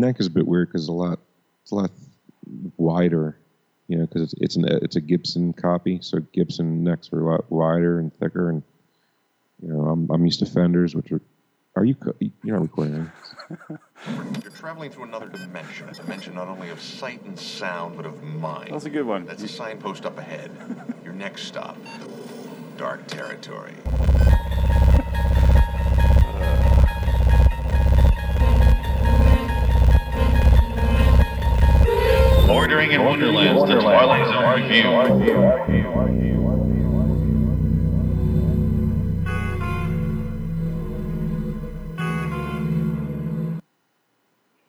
neck is a bit weird because it's a lot, it's a lot wider, you know, because it's it's an it's a Gibson copy, so Gibson necks are a lot wider and thicker, and you know, I'm I'm used to Fenders, which are. Are you? co- You're not recording. Are you? You're traveling through another dimension, a dimension not only of sight and sound, but of mind. That's a good one. That's a signpost up ahead. Your next stop, dark territory. Bordering in Wonderland, the Twilight Zone review.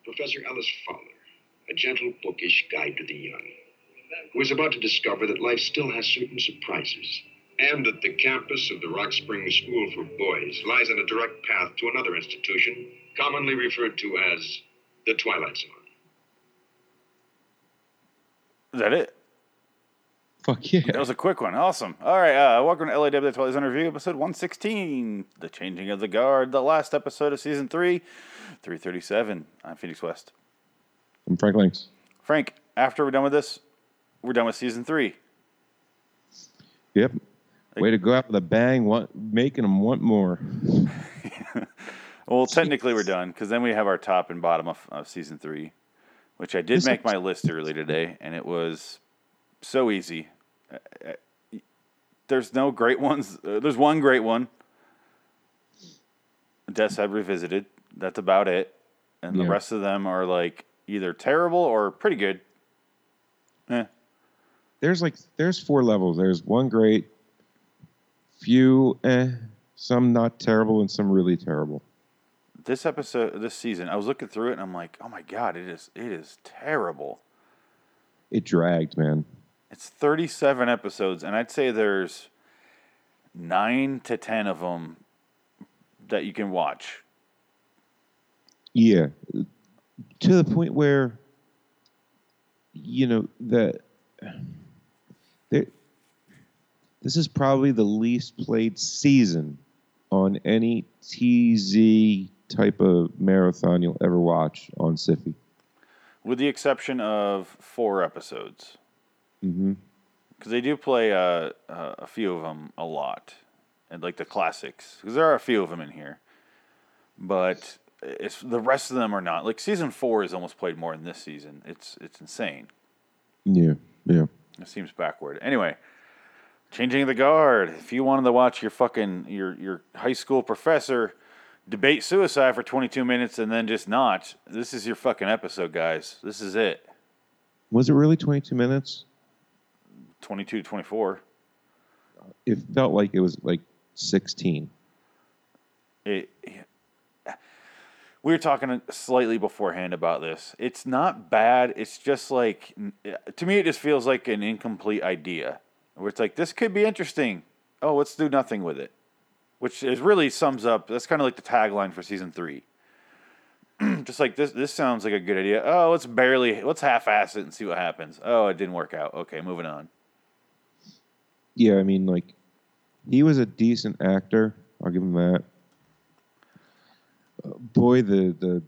Professor Ellis Fowler, a gentle, bookish guide to the young, who is about to discover that life still has certain surprises, and that the campus of the Rock Springs School for Boys lies on a direct path to another institution, commonly referred to as the Twilight Zone. Is that it? Fuck yeah! That was a quick one. Awesome. All right. Uh, welcome to LAW The Twilight Zone Review, episode 116, The Changing of the Guard, the last episode of season 3, 337. I'm Phoenix West. I'm Frank Links. Frank, after we're done with this, we're done with season 3. Yep. Way to go out with a bang, want, making them want more. Well, technically, we're done because then we have our top and bottom of, of season 3, which I did This make my list early today, and it was so easy. There's no great ones. Uh, there's one great one. Death's Head Revisited. That's about it. And the Yeah. rest of them are like either terrible or pretty good. Eh. There's like there's four levels. There's one great, few, eh, some not terrible, and some really terrible. This episode, this season, I was looking through it and I'm like, oh my god, it is it is terrible. It dragged, man. It's 37 episodes, and I'd say there's nine to 10 of them that you can watch. Yeah, to the point where, you know that there, this is probably the least played season on any TZ type of marathon you'll ever watch on Syfy. with the exception of four episodes. Mm-hmm. Because they do play uh, uh, a few of them a lot, and like the classics. Because there are a few of them in here, but it's the rest of them are not. Like season four is almost played more than this season. It's it's insane. Yeah, yeah. It seems backward. Anyway, changing the guard. If you wanted to watch your fucking your your high school professor debate suicide for 22 minutes and then just not, this is your fucking episode, guys. This is it. Was it really 22 minutes? 22, to 24. It felt like it was like 16. It, we were talking slightly beforehand about this. It's not bad. It's just like to me, it just feels like an incomplete idea. Where it's like this could be interesting. Oh, let's do nothing with it, which is really sums up. That's kind of like the tagline for season three. just like this, this sounds like a good idea. Oh, let's barely, let's half-ass it and see what happens. Oh, it didn't work out. Okay, moving on. Yeah, I mean, like, he was a decent actor. I'll give him that. Uh, boy, the the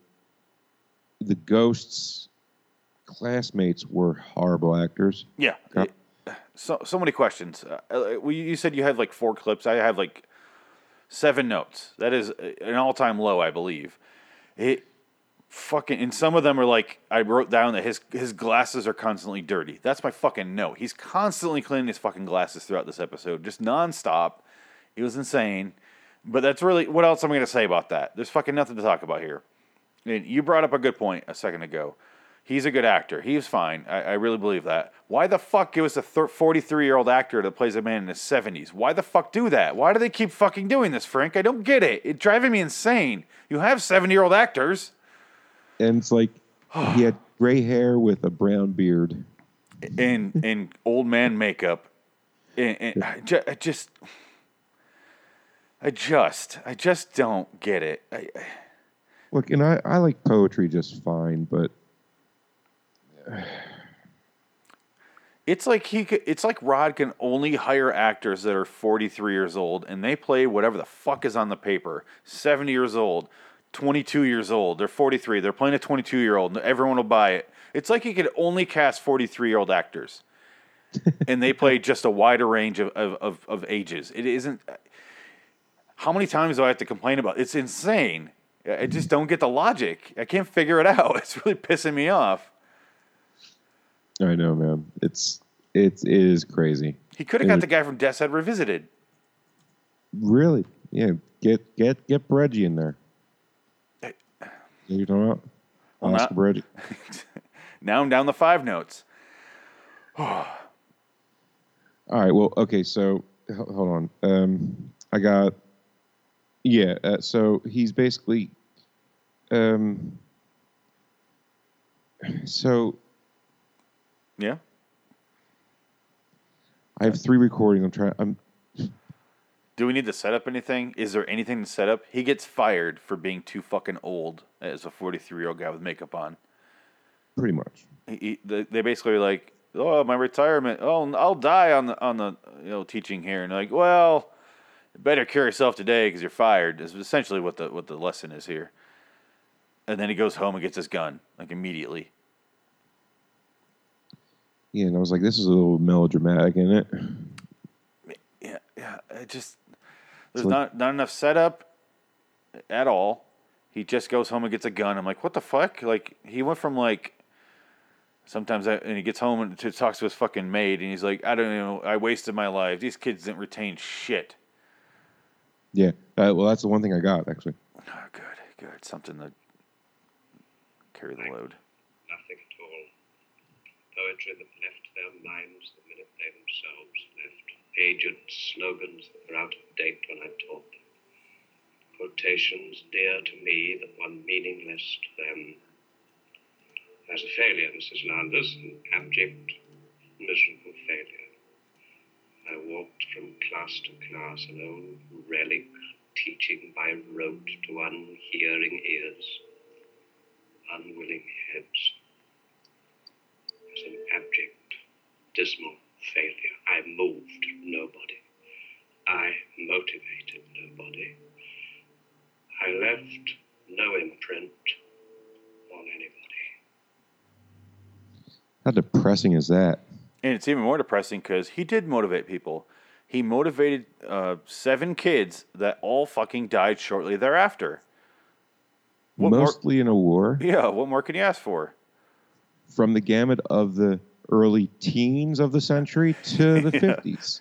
the ghosts classmates were horrible actors. Yeah. Yeah. so so many questions. Uh, Uh, you said you had like four clips. I have like seven notes. That is an all time low, I believe. It fucking and some of them are like I wrote down that his his glasses are constantly dirty. That's my fucking note. He's constantly cleaning his fucking glasses throughout this episode, just nonstop. It was insane. But that's really what else am I gonna say about that? There's fucking nothing to talk about here. And you brought up a good point a second ago. He's a good actor. He was fine. I, I really believe that. Why the fuck give us a 43 year old actor that plays a man in his 70s? Why the fuck do that? Why do they keep fucking doing this, Frank? I don't get it. It's driving me insane. You have 70 year old actors. And it's like he had gray hair with a brown beard. in in old man makeup, and, and I, ju- I just, I just, I just don't get it. I, I- Look, and I, I like poetry just fine, but it's like he, could, it's like Rod can only hire actors that are forty three years old, and they play whatever the fuck is on the paper. Seventy years old, 22 years old. They're 43. They're playing a 22 year old. Everyone will buy it. It's like he could only cast 43 year old actors, and they play just a wider range of, of, of, of ages. It isn't. How many times do I have to complain about? It? It's insane. I just don't get the logic. I can't figure it out. It's really pissing me off. I know, man. It's it's it is crazy. He could have got the guy from Death's Head Revisited. Really? Yeah. Get get get Reggie in there. Hey. You talking about? Well, Oscar not- Reggie. Now I'm down the five notes. All right. Well, okay. So hold on. Um, I got. Yeah. Uh, so he's basically. Um. So Yeah. I have three recordings. I'm trying. I'm Do we need to set up anything? Is there anything to set up? He gets fired for being too fucking old as a 43 year old guy with makeup on. pretty much. He, he, they they basically are like, oh, my retirement. Oh, I'll die on the on the you know teaching here, and like, well, better cure yourself today because you're fired. Is essentially what the what the lesson is here. And then he goes home and gets his gun like immediately. Yeah, and I was like, this is a little melodramatic, isn't it? Yeah, yeah. It just there's like- not not enough setup at all. He just goes home and gets a gun. I'm like, what the fuck? Like he went from like sometimes I, and he gets home and to, talks to his fucking maid and he's like, I don't know, I wasted my life. These kids didn't retain shit. Yeah. Uh, well, that's the one thing I got actually. Oh, good, good. Something to carry the load. Poetry that left their minds the minute they themselves left. Aged slogans that were out of date when I taught them. Quotations dear to me that were meaningless to them. As a failure, Mrs. Landers, an abject, miserable failure. I walked from class to class, an old relic, teaching by rote to unhearing ears, unwilling heads. As an abject, dismal failure, I moved nobody. I motivated nobody. I left no imprint on anybody. How depressing is that? And it's even more depressing because he did motivate people. He motivated uh, seven kids that all fucking died shortly thereafter. What more- Mostly in a war Yeah, what more can you ask for? From the gamut of the early teens of the century to the Yeah. 50s.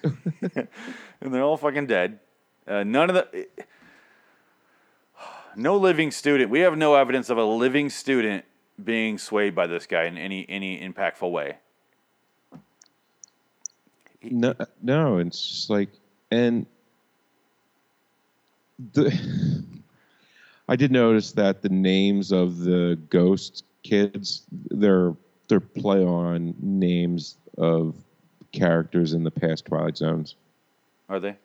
and they're all fucking dead. Uh, none of the. No living student. We have no evidence of a living student being swayed by this guy in any any impactful way. no, no, it's just like, and the. I did notice that the names of the ghost kids, they're they're play on names of characters in the past Twilight Zones. Are they?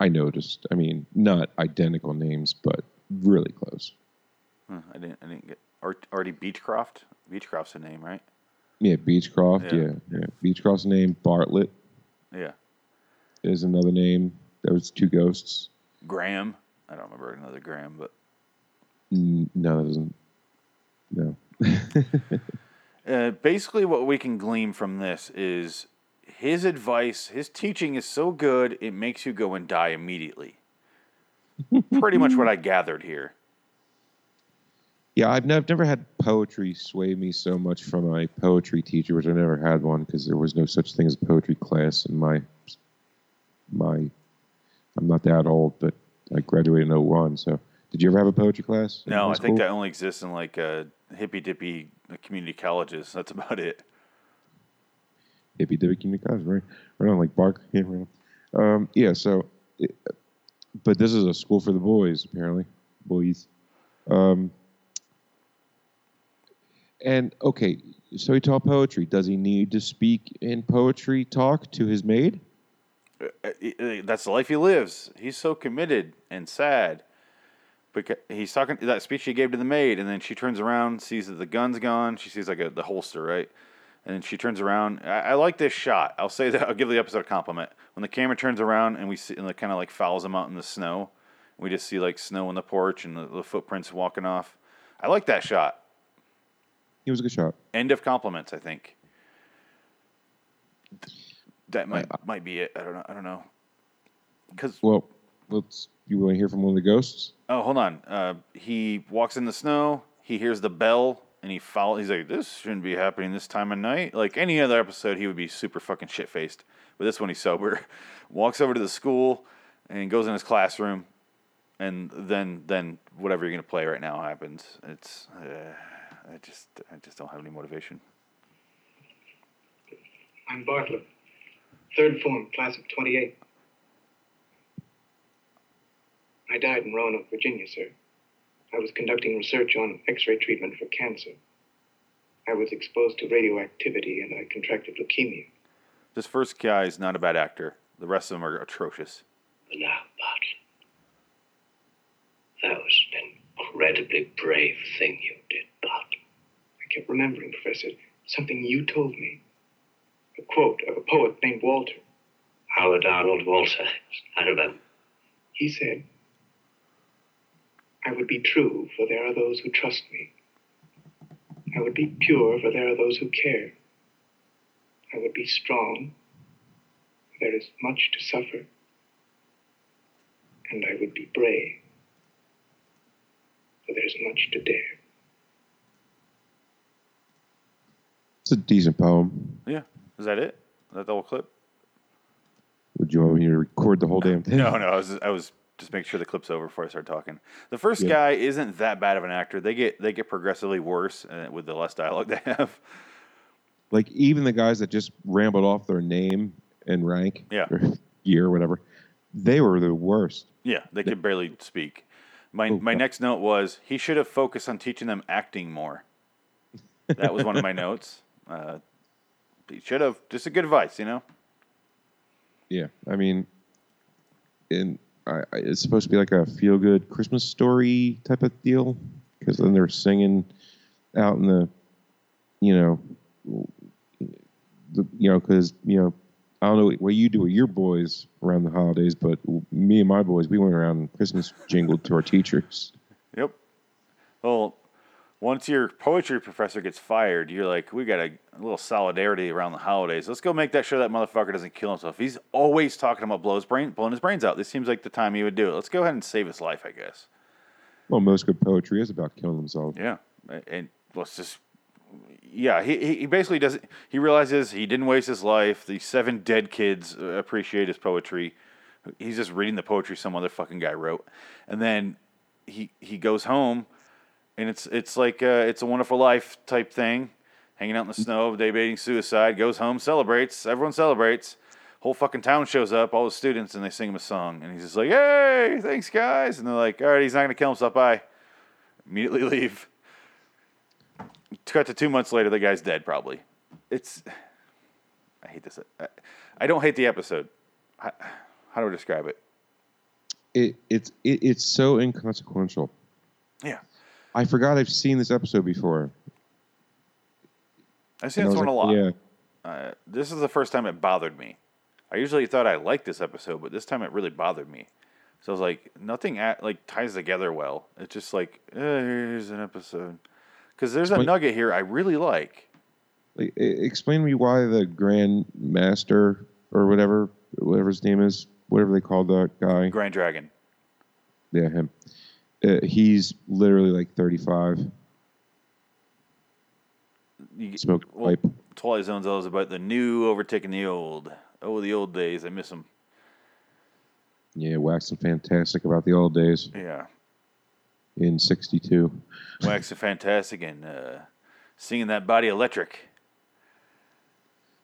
I noticed. I mean, not identical names, but really close. Huh, I didn't. I didn't get. Art, Artie Beechcroft. Beechcroft's a name, right? Yeah, Beechcroft. Yeah. Yeah, yeah. Beechcroft's name. Bartlett Yeah. is another name. There was two ghosts. Graham. I don't remember another Graham, but No, that doesn't. No. Uh, basically, what we can glean from this is his advice, his teaching is so good, it makes you go and die immediately. Pretty much what I gathered here. Yeah, I've never, never had poetry sway me so much from my poetry teacher, which I never had one because there was no such thing as a poetry class in my my. I'm not that old, but I graduated in 01. So, did you ever have a poetry class? No, I think that only exists in like uh, hippy dippy community colleges. That's about it. hippie dippy community college, right? Right on, like Bark. Yeah, right on. Um, yeah. So, it, but this is a school for the boys, apparently, boys. Um, and okay, so he taught poetry. Does he need to speak in poetry talk to his maid? Uh, uh, That's the life he lives. He's so committed and sad. Because he's talking that speech he gave to the maid, and then she turns around, sees that the gun's gone. She sees like a, the holster, right? And then she turns around. I, I like this shot. I'll say that. I'll give the episode a compliment. When the camera turns around and we see and it kind of like follows him out in the snow, We just see like snow on the porch and the, the footprints walking off. I like that shot. It was a good shot. End of compliments, I think. That might might be it. I don't know. I don't know. Because Well, let's. You want to hear from one of the ghosts? oh, hold on. Uh, he walks in the snow. He hears the bell, and he follow. He's like, "This shouldn't be happening this time of night." Like any other episode, he would be super fucking shit faced. But this one, he's sober. Walks over to the school and goes in his classroom, and then then whatever you're gonna play right now happens. It's uh, I just I just don't have any motivation. I'm Bartlett. Third form, class of 28. I died in Roanoke, Virginia, sir. I was conducting research on x ray treatment for cancer. I was exposed to radioactivity and I contracted leukemia. This first guy is not a bad actor. The rest of them are atrocious. Now, Bartlett. That was an incredibly brave thing you did, Bartlett. I kept remembering, Professor, something you told me. A quote of a poet named Walter. Howard Arnold Walter. I remember. He said, I would be true, for there are those who trust me. I would be pure, for there are those who care. I would be strong, for there is much to suffer. And I would be brave, for there is much to dare. It's a decent poem. Yeah. Is that it? Is that the whole clip? Would you want me to record the whole damn thing? No, no. I was I was just make sure the clip's over before I start talking. The first guy isn't that bad of an actor. They get they get progressively worse uh, with the less dialogue they have. Like even the guys that just rambled off their name and rank, Yeah. or year, or whatever, they were the worst. Yeah, they could barely speak. My Oh, my God. next note was he should have focused on teaching them acting more. That was one of my notes. Uh, he should have. Just a good advice, you know. Yeah, I mean, and It's supposed to be like a feel-good Christmas story type of deal because then they're singing out in the, you know, the, you know, because you know, I don't know what you do with your boys around the holidays, but me and my boys, we went around and Christmas jingled to our teachers. Yep. Well, once your poetry professor gets fired, you're like, we got a, a little solidarity around the holidays. Let's go make that sure that motherfucker doesn't kill himself. He's always talking about blow his brain, blowing his brains out. This seems like the time he would do it. Let's go ahead and save his life, I guess. Well, most good poetry is about killing themselves. Yeah, and let's just. Yeah, he he basically doesn't. He realizes he didn't waste his life. The seven dead kids appreciate his poetry. He's just reading the poetry some other fucking guy wrote, and then he he goes home, and it's it's like uh, it's a wonderful life type thing, hanging out in the snow, debating suicide. Goes home, celebrates. Everyone celebrates. Whole fucking town shows up, all the students, and they sing him a song, and he's just like, "Hey, thanks, guys!" And they're like, "All right, he's not gonna kill himself. Bye." Immediately leave. Cut to two months later, the guy's dead. Probably. It's. I hate this. I, I don't hate the episode. How, how do I describe it? It it's it, it's so inconsequential. Yeah, I forgot I've seen this episode before. I've seen And this one a lot. Yeah, Uh, this is the first time it bothered me. I usually thought I liked this episode, but this time it really bothered me. So I was like, nothing at, like ties together well. It's just like, eh, here's an episode. Because there's a nugget here I really like. like, explain to me why the Grand Master or whatever, whatever his name is, whatever they call that guy. Grand Dragon. Yeah, him. Uh, he's literally like 35. You, Smoked well, pipe. Twilight Zone's always about the new overtaking the old. Oh, the old days. I miss them. Yeah, waxing fantastic about the old days Yeah. in '62. Wax are fantastic and uh, singing that body electric.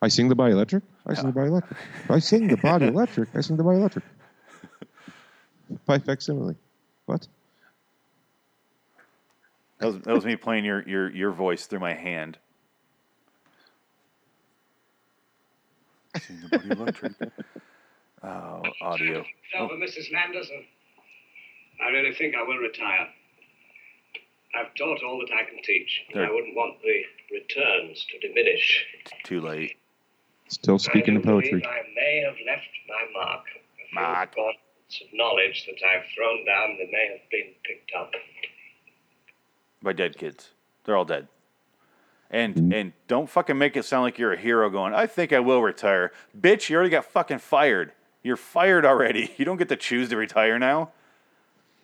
I sing the body electric. I sing the body electric. I sing the body electric. I sing the body electric. By facsimile. What? That was, that was me playing your, your, your voice through my hand. Singing the body electric. Oh, audio. So, for Mrs. Manderson, I really think I will retire. I've taught all that I can teach, and There. I wouldn't want the returns to diminish. It's Too late. Still speaking I of poetry. believe I may have left my mark. A few Mark. God It's knowledge that I've thrown down that may have been picked up. By dead kids. They're all dead. And Mhm. and don't fucking make it sound like you're a hero going, I think I will retire. Bitch, you already got fucking fired. You're fired already. You don't get to choose to retire now.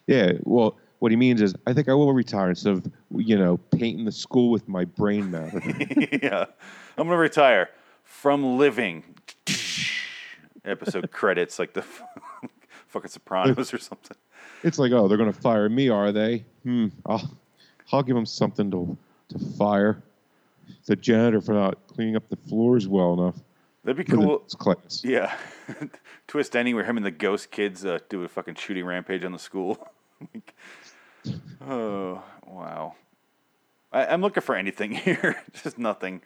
Yeah. Well, what he means is, I think I will retire instead of you know painting the school with my brain matter. yeah. I'm gonna retire from living. Episode credits like the fucking Sopranos or something. it's like, oh, they're gonna fire me, are they? Hmm. I'll I'll give them something to to fire. The janitor for not cleaning up the floors well enough. That'd be cool. class. Yeah. Twist ending where him and the ghost kids uh, do a fucking shooting rampage on the school. Like, oh, wow. I, I'm looking for anything here. Just nothing.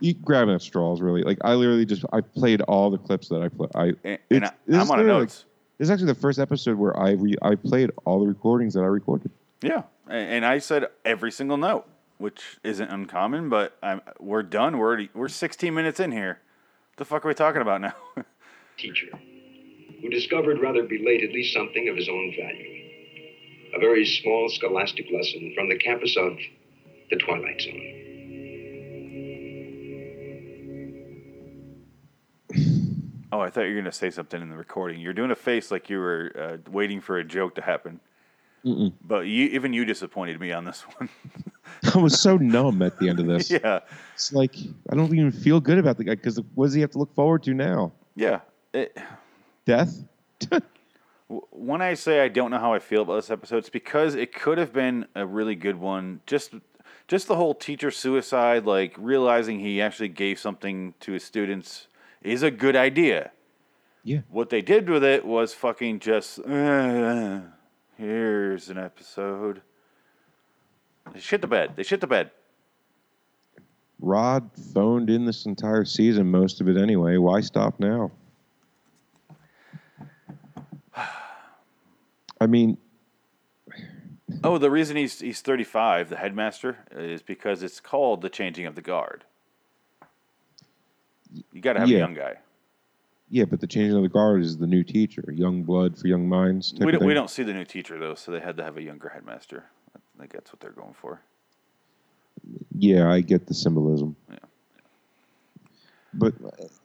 You grabbing at straws, really. Like I literally just I played all the clips that I play. I And, and It's- I, I'm on notes. this is actually the first episode where I re, I played all the recordings that I recorded. Yeah. And, and I said every single note, which isn't uncommon, but I'm, we're done. We're already, we're 16 minutes in here. the fuck are we talking about now? teacher who discovered rather belatedly something of his own value. A very small scholastic lesson from the campus of the Twilight Zone. oh, I thought you were going to say something in the recording. You're doing a face like you were uh, waiting for a joke to happen. Mm-mm. But you, even you disappointed me on this one. I was so numb at the end of this. yeah. It's like I don't even feel good about the guy because what does he have to look forward to now? Yeah. It, Death? When I say I don't know how I feel about this episode, it's because it could have been a really good one. Just, just the whole teacher suicide, like realizing he actually gave something to his students, is a good idea. Yeah. What they did with it was fucking just. "Uh, here's an episode. They shit the bed. They shit the bed. Rod phoned in this entire season, most of it anyway. Why stop now? I mean, Oh, the reason he's he's 35, the headmaster, is because it's called the changing of the guard. You got to have Yeah. a young guy. Yeah, but the changing of the guard is the new teacher, young blood for young minds. We don't, we don't see the new teacher though, so they had to have a younger headmaster. I think that's what they're going for. Yeah, I get the symbolism. Yeah. But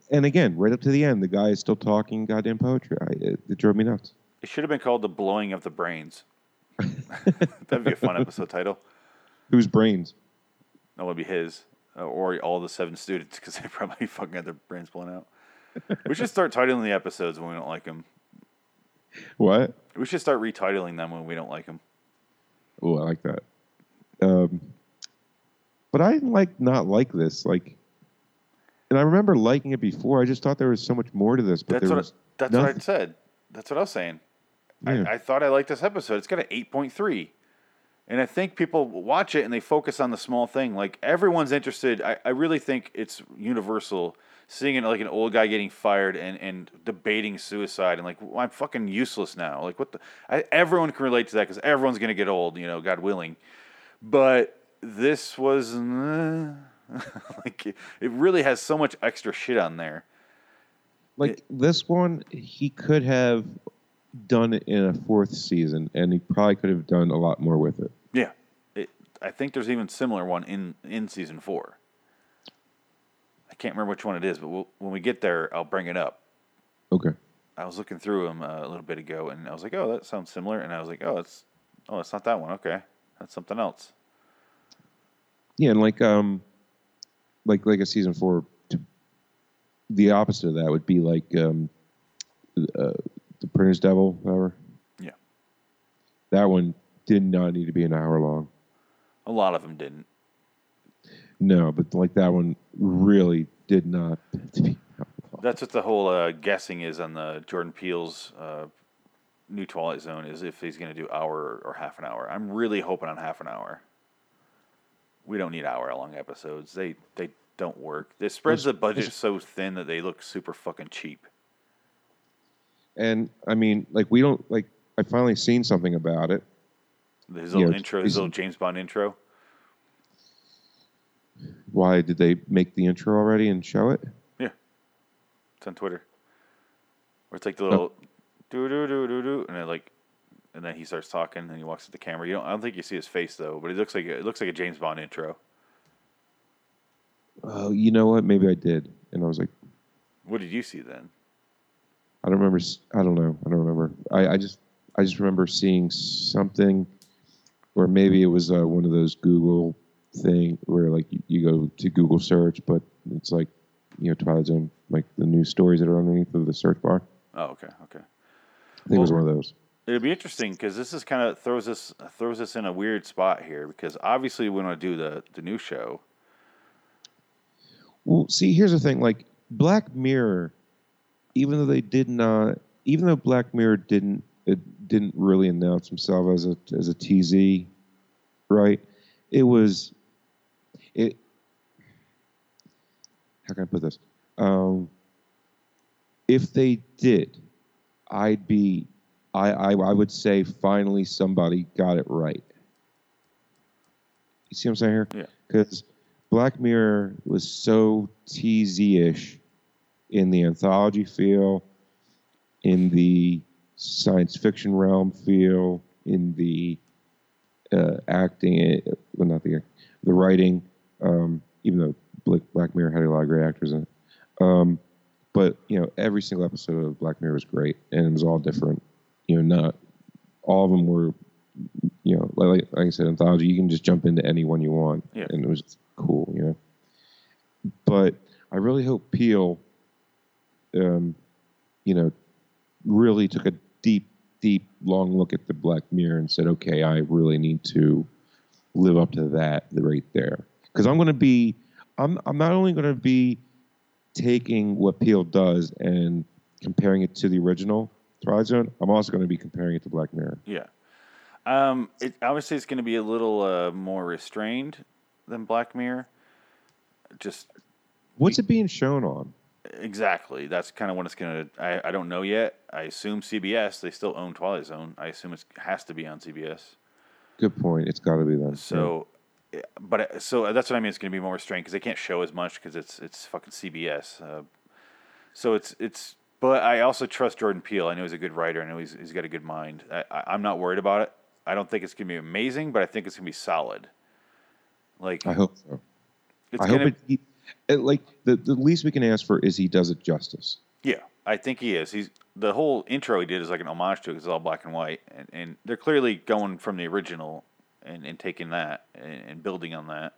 and again, right up to the end, the guy is still talking goddamn poetry. I, it, it drove me nuts. It should have been called the blowing of the brains. That'd be a fun episode title. Whose brains? That would be his, uh, or all the seven students, because they probably fucking had their brains blown out. We should start titling the episodes when we don't like them. What? We should start retitling them when we don't like them. Oh, I like that. Um, but I didn't like not like this. Like, and I remember liking it before. I just thought there was so much more to this. But That's what I, that's what I said. That's what I was saying. Yeah. I, I thought I liked this episode. It's got an eight point three, and I think people watch it and they focus on the small thing. Like everyone's interested. I, I really think it's universal. Seeing it like an old guy getting fired and, and debating suicide and like well, I'm fucking useless now. Like what the? I, everyone can relate to that because everyone's gonna get old. You know, God willing. But this was uh, like it, it really has so much extra shit on there. like this one. He could have done it in a fourth season, and he probably could have done a lot more with it. Yeah, it, I think there's even similar one in in season four. Can't remember which one it is, but we'll, when we get there, I'll bring it up. Okay. I was looking through them uh, a little bit ago, and I was like, "Oh, that sounds similar," and I was like, "Oh, it's oh, it's not that one. Okay, that's something else." Yeah, and like um, like like a season four. The opposite of that would be like um, uh, the Printer's Devil, whatever. Yeah. That one did not need to be an hour long. A lot of them didn't. No, but like that one really did not. need to be an hour long. That's what the whole uh, guessing is on the Jordan Peele's uh, new Twilight Zone is if he's going to do hour or half an hour. I'm really hoping on half an hour. We don't need hour long episodes. They they don't work. It spreads the budget so thin that they look super fucking cheap. And I mean, like we don't like. I finally seen something about it. His little Yeah, intro, his little James Bond intro. Why did they make the intro already and show it? Yeah, it's on Twitter. Where it's like the little do do do do do, and then like, and then he starts talking, and he walks to the camera. You don't, I don't think you see his face though, but it looks like it looks like a James Bond intro. Oh, you know what? Maybe I did, and I was like, What did you see then? I don't remember. I don't know. I don't remember. I, I just I just remember seeing something, or maybe it was uh, one of those Google thing where like you, you go to Google search, but it's like you know Twilight Zone, like the news stories that are underneath of the search bar. Oh, okay, okay. I think it was one of those. It'd be interesting because this is kind of throws us throws us in a weird spot here because obviously we want to do the the new show. Well, see, here's the thing. Like Black Mirror, even though they did not, even though Black Mirror didn't, it didn't really announce himself as a as a TZ, right? It was, it. How can I put this? Um, if they did, I'd be, I, I I would say finally somebody got it right. You see what I'm saying here? Yeah. Because Black Mirror was so TZ-ish in the anthology feel, in the science fiction realm feel, in the uh, acting, well, not the the writing. Um, even though Black, Black Mirror had a lot of great actors in it, um, but you know every single episode of Black Mirror was great, and it was all different. You know, not all of them were. You know, like, like I said, anthology. You can just jump into any one you want, Yeah. and it was cool. You know, but I really hope Peele, um, you know, really took a deep, deep, long look at the Black Mirror and said, "Okay, I really need to live up to that right there." Because I'm going to be, I'm, I'm not only going to be taking what Peele does and comparing it to the original Twilight Zone. I'm also going to be comparing it to Black Mirror. Yeah. Um, it obviously it's going to be a little uh, more restrained than Black Mirror. Just What's it being shown on? exactly. That's kind of what it's going to. I I don't know yet. I assume CBS. They still own Twilight Zone. I assume it has to be on CBS. Good point. It's got to be then. So, but uh, so that's what I mean. It's going to be more restrained because they can't show as much because it's it's fucking CBS. Uh, so it's it's. But I also trust Jordan Peele. I know he's a good writer. I know he's he's got a good mind. I, I, I'm not worried about it. I don't think it's going to be amazing, but I think it's going to be solid. Like I hope so. it's I gonna, hope it, he, it. Like the the least we can ask for is he does it justice. Yeah, I think he is. He's the whole intro he did is like an homage to it 'cause it's all black and white, and, and they're clearly going from the original and, and taking that and, and building on that.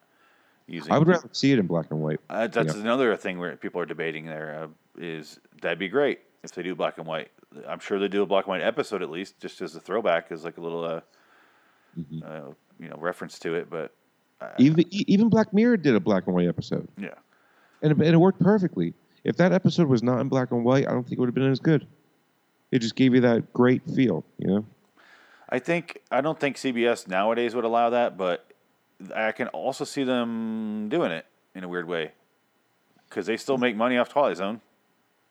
Using I would rather see it in black and white. Uh, that's Yeah. another thing where people are debating there uh, is that'd be great if they do black and white. I'm sure they do a black and white episode at least, just as a throwback, as like a little, uh, Mhm. uh, you know, reference to it. But uh, Even even Black Mirror did a black and white episode, yeah, and it, and it worked perfectly. If that episode was not in black and white, I don't think it would have been as good. It just gave you that great feel, you know. I think I don't think CBS nowadays would allow that, but I can also see them doing it in a weird way because they still make money off Twilight Zone.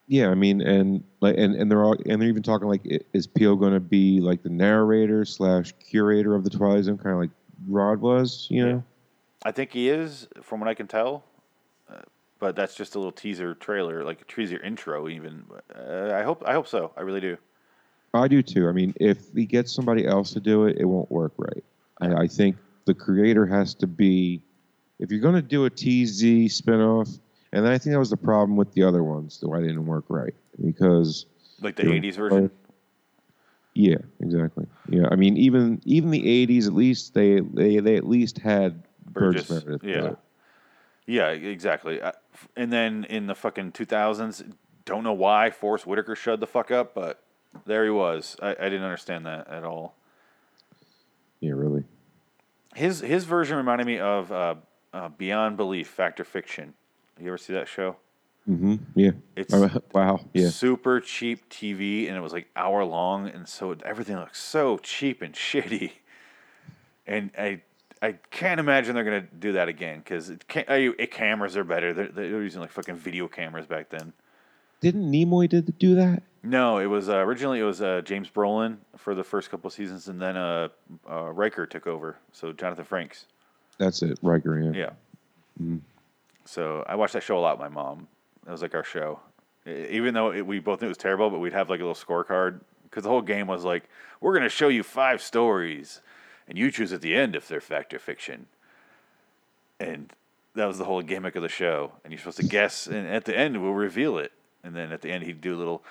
Yeah, I mean, and like, and, and they're all, and they're even talking like, is Peele going to be like the narrator slash curator of the Twilight Zone, kind of like Rod was, you know? I think he is, from what I can tell. Uh, but that's just a little teaser trailer, like a teaser intro, even. Uh, I hope, I hope so. I really do. I do too. I mean, if he gets somebody else to do it, it won't work right. I, I think the creator has to be, if you're going to do a TZ spinoff, and I think that was the problem with the other ones, the why they didn't work right, because Like the Yeah. '80s version. yeah, exactly. Yeah, I mean, even even the '80s, at least they they they at least had Burgess, Burgess. Meredith. Yeah. it. Yeah, exactly. Uh, and then in the fucking 2000s, don't know why Forest Whitaker shut the fuck up, but there he was. I, I didn't understand that at all. yeah, really. His his version reminded me of uh, uh, Beyond Belief, Fact or Fiction. You ever see that show? Mm-hmm. Yeah. It's Oh, wow. Yeah. super cheap TV, and it was like hour long, and so everything looks so cheap and shitty. And I I can't imagine they're gonna do that again because it can't, it, cameras are better. They're, they're using like fucking video cameras back then. Didn't Nimoy did do that? No, it was uh, originally it was uh, James Brolin for the first couple of seasons, and then uh, uh, Riker took over. So Jonathan Frakes. That's it, Riker. Yeah. Yeah. Mhm. So I watched that show a lot. with My mom. That was like our show. Even though it, we both knew it was terrible, but we'd have like a little scorecard because the whole game was like, we're gonna show you five stories, and you choose at the end if they're fact or fiction. And that was the whole gimmick of the show. And you're supposed to guess, and at the end we'll reveal it. And then at the end he'd do a little.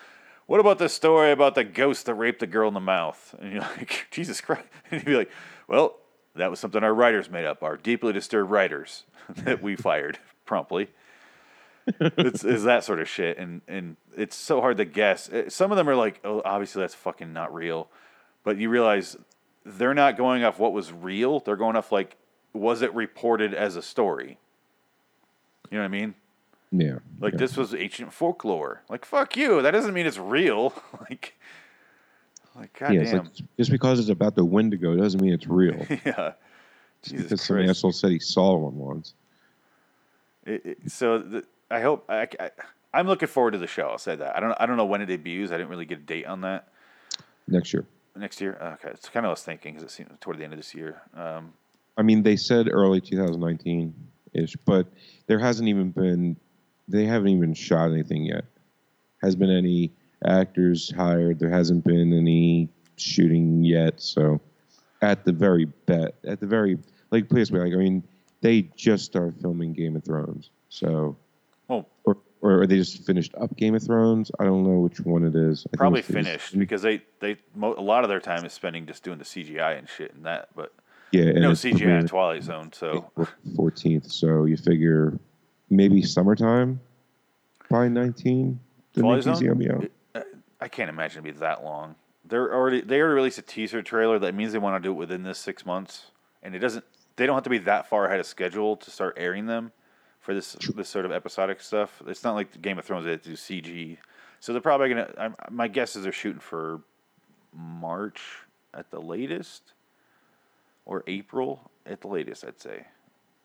What about the story about the ghost that raped the girl in the mouth? And you're like, Jesus Christ! And he'd be like, Well, that was something our writers made up, our deeply disturbed writers that we fired promptly. it's, it's that sort of shit, and and it's so hard to guess. Uh, Some of them are like, oh, obviously that's fucking not real, but you realize they're not going off what was real. They're going off like, was it reported as a story? You know what I mean? Yeah. Like yeah. this was ancient folklore. Like fuck you. That doesn't mean it's real. like, like Yeah, goddamn. like, just because it's about the Wendigo doesn't mean it's real. Yeah. Jesus because some asshole said he saw one once. It, it, so the, I hope I, I, I'm looking forward to the show. I'll say that. I don't I don't know when it debuts. I didn't really get a date on that. Next year. Next year. Okay, it's kind of what I was thinking because it seemed toward the end of this year. Um, I mean, they said early 2019 ish, but there hasn't even been, they haven't even shot anything yet. Has been any actors hired? There hasn't been any shooting yet. So, at the very bet, at the very like please like I mean, they just started filming Game of Thrones. So, oh. well, or or they just finished up Game of Thrones. I don't know which one it is. I probably finished because they they mo- a lot of their time is spending just doing the CGI and shit and that. But Yeah, no CGI in Twilight Zone. So 14th. So you figure maybe summertime, probably 19. The Twilight new Zone? TCM, uh, I can't imagine it'd be that long. They're already they already released a teaser trailer. That means they want to do it within this six months, and it doesn't. They don't have to be that far ahead of schedule to start airing them for this this sort of episodic stuff. It's not like Game of Thrones they have to do CG. So they're probably gonna. I'm, my guess is they're shooting for March at the latest, or April at the latest. I'd say.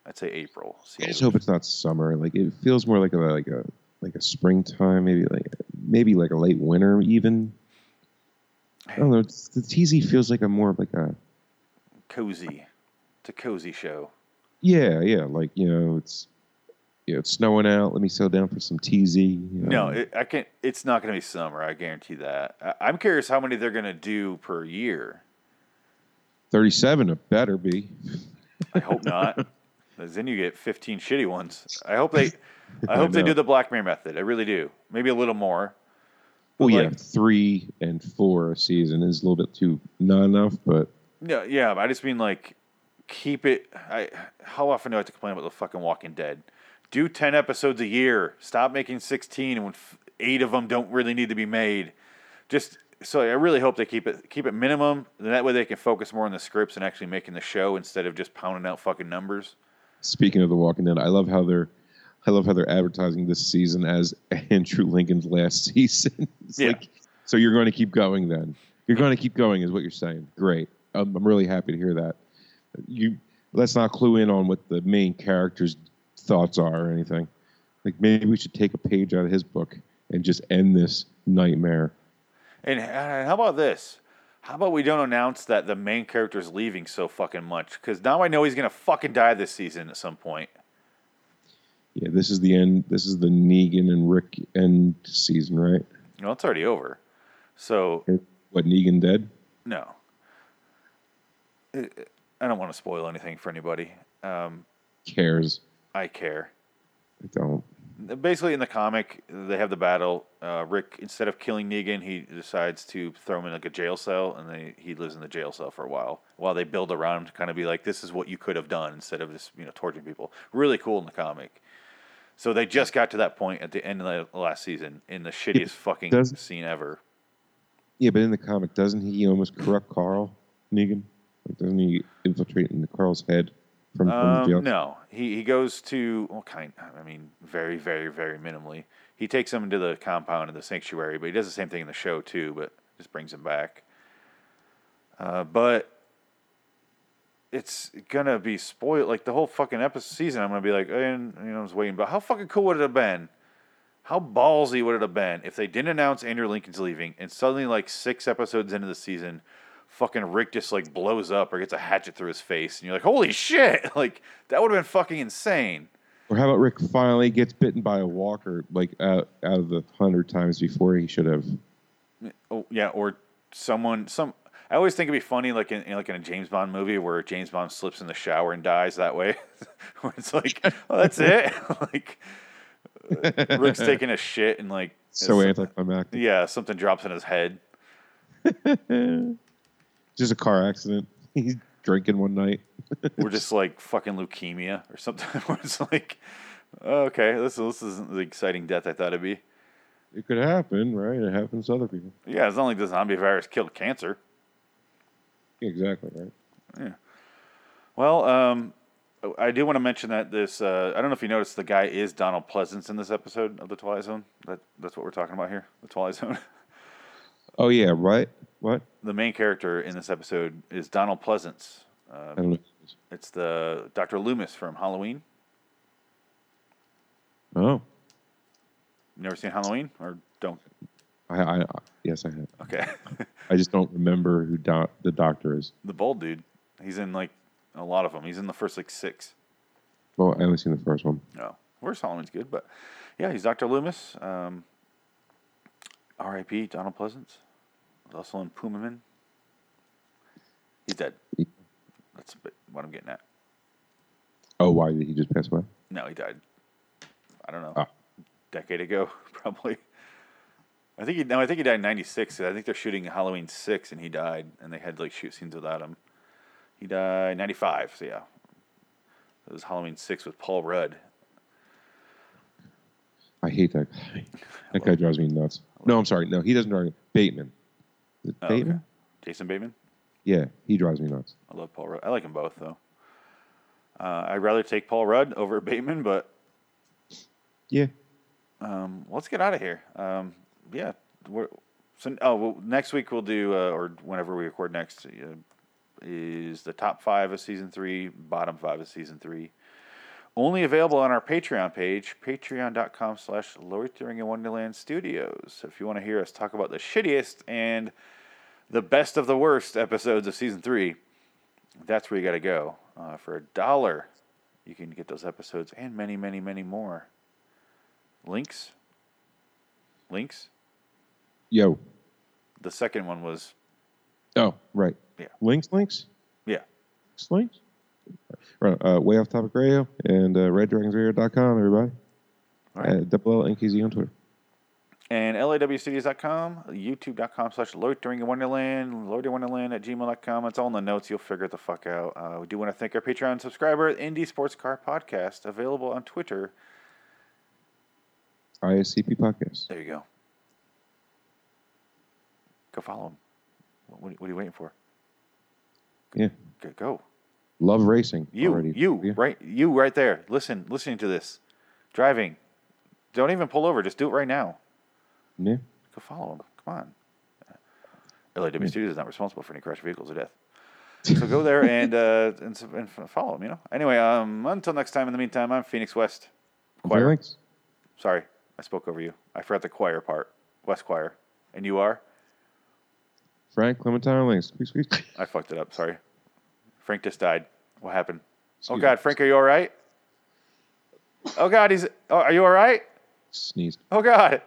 I'd say April. See I just hope it's not summer. Like it feels more like a like a like a springtime, maybe like maybe like a late winter even. I don't know. The TZ feels like a more of like a cozy. It's a cozy show. yeah yeah like you know it's yeah it's snowing out. Let me settle down for some TZ. You know. No, it, I can't. It's not going to be summer. I guarantee that. I, I'm curious how many they're going to do per year. 37 it better be. I hope not, 'cause then you get 15 shitty ones. I hope they. I I hope they do the Black Mirror method. I really do. Maybe a little more. Well, yeah, like- three and four a season is a little bit too not enough, but Yeah, yeah. But I just mean like, keep it. I. How often do I have to complain about the fucking Walking Dead? Do 10 episodes a year. Stop making 16 when eight of them don't really need to be made. Just so I really hope they keep it keep it minimum. Then that way they can focus more on the scripts and actually making the show instead of just pounding out fucking numbers. Speaking of The Walking Dead, I love how they're, I love how they're advertising this season as Andrew Lincoln's last season. Yeah. like, so you're going to keep going then? You're going to keep going, is what you're saying. Great. I'm, I'm really happy to hear that. You let's not clue in on what the main character's thoughts are or anything. Like maybe we should take a page out of his book and just end this nightmare. And uh, how about this? How about we don't announce that the main character is leaving so fucking much? Because now I know he's gonna fucking die this season at some point. Yeah, this is the end. This is the Negan and Rick end season, right? Know, it's already over. So What Negan dead? no, I I don't want to spoil anything for anybody. Um, Cares. I care. I don't. Basically, in the comic, they have the battle. Uh, Rick, instead of killing Negan, he decides to throw him in like a jail cell, and they, he lives in the jail cell for a while while they build around him to kind of be like, "This is what you could have done," instead of just you know torturing people. Really cool in the comic. So they just got to that point at the end of the last season in the shittiest fucking scene ever. Yeah, but in the comic, doesn't he almost corrupt Carl Negan? Like, doesn't he infiltrate into Carl's head from, from? Um, no, he he goes to well, kind. I mean, very, very, very minimally. He takes him into the compound in the sanctuary, but he does the same thing in the show too. But just brings him back. Uh, but it's gonna be spoiled. Like the whole fucking episode season, I'm gonna be like, and you know, I was waiting. But how fucking cool would it have been? How ballsy would it have been if they didn't announce Andrew Lincoln's leaving, and suddenly, like six episodes into the season, fucking Rick just like blows up or gets a hatchet through his face, and you're like, holy shit! Like that would have been fucking insane. Or how about Rick finally gets bitten by a walker, like out, out of the hundred times before he should have? Oh yeah, or someone some. I always think it'd be funny, like in, in like in a James Bond movie, where James Bond slips in the shower and dies that way. where it's like, oh, that's it. like uh, Rick's taking a shit and like So anticlimactic. Yeah, something drops in his head. Just a car accident. He's drinking one night. We're just like fucking leukemia or something. Where it's like, oh, okay, this this isn't the exciting death I thought it'd be. It could happen, right? It happens to other people. Yeah, it's not like the zombie virus killed cancer. Exactly, right? Yeah. Well, um, I do want to mention that this. Uh, I don't know if you noticed, the guy is Donald Pleasence in this episode of the Twilight Zone. That that's what we're talking about here, the Twilight Zone. Oh yeah, right. What? the main character in this episode is Donald Pleasence. Uh, know. it's the Dr. Loomis from Halloween. Oh, never seen Halloween, or don't? I, I, yes, I have. Okay, I just don't remember who doc, the doctor is. the bald dude. He's in like a lot of them. He's in the first like six. Well, I only seen the first one. No, Where's Halloween's good, but yeah, he's Dr. Loomis. Um, R.I.P. Donald Pleasence. Also in Pumaman. He's dead. That's what I'm getting at. Oh, why did he just pass away? No, he died. I don't know. Ah. Decade ago, probably. I think he no, I think he died in '96. I think they're shooting Halloween six, and he died, and they had like shoot scenes without him. He died '95. So yeah, it was Halloween six with Paul Rudd. I hate that guy. That guy drives me nuts. No, I'm sorry. No, he doesn't drive me. Bateman. Oh, okay. Jason Bateman. Yeah, he drives me nuts. I love Paul Rudd. I like them both though. Uh, I'd rather take Paul Rudd over Bateman, but Yeah. Um, let's get out of here. Um, yeah. We're, so, oh, well, next week we'll do, uh, or whenever we record next, uh, is the top five of season three, bottom five of season three. Only available on our Patreon page, patreon.com slash loitering in Wonderland Studios. If you want to hear us talk about the shittiest and the best of the worst episodes of season three, that's where you got to go. Uh, for a dollar, you can get those episodes and many, many, many more. Links? Links? Yo. The second one was, Oh, right. Yeah. Links, links? yeah. Links, links? Right. Uh, way off topic radio and uh, reddragonsradio.com, everybody. All right. Double L NKZ on Twitter. And lawstudios.com, youtube.com slash loitering in Wonderland, loitering Wonderland at gmail.com. It's all in the notes. You'll figure it the fuck out. Uh, we do want to thank our Patreon subscriber, Indie Sports Car Podcast, available on Twitter. ISCP podcast. There you go. Go follow him. What, what, are you waiting for? Yeah. Go. go. Love racing. You, already. you, Yeah. right, you right there. Listen, listening to this, driving. Don't even pull over. Just do it right now. Yeah. Go follow him. Come on. LAW Studios is not responsible for any crashed vehicles or death. So go there and uh, and, and follow him. You know. Anyway, um, until next time. In the meantime, I'm Phoenix West. Choir. Links? Sorry, I spoke over you. I forgot the choir part. West Choir. And you are? Frank Clementine Links. Squeeze, squeeze. I fucked it up. Sorry. Frank just died. What happened? oh God, me. Frank, are you all right? Oh God, he's. Oh, are you all right? Sneezed. Oh God.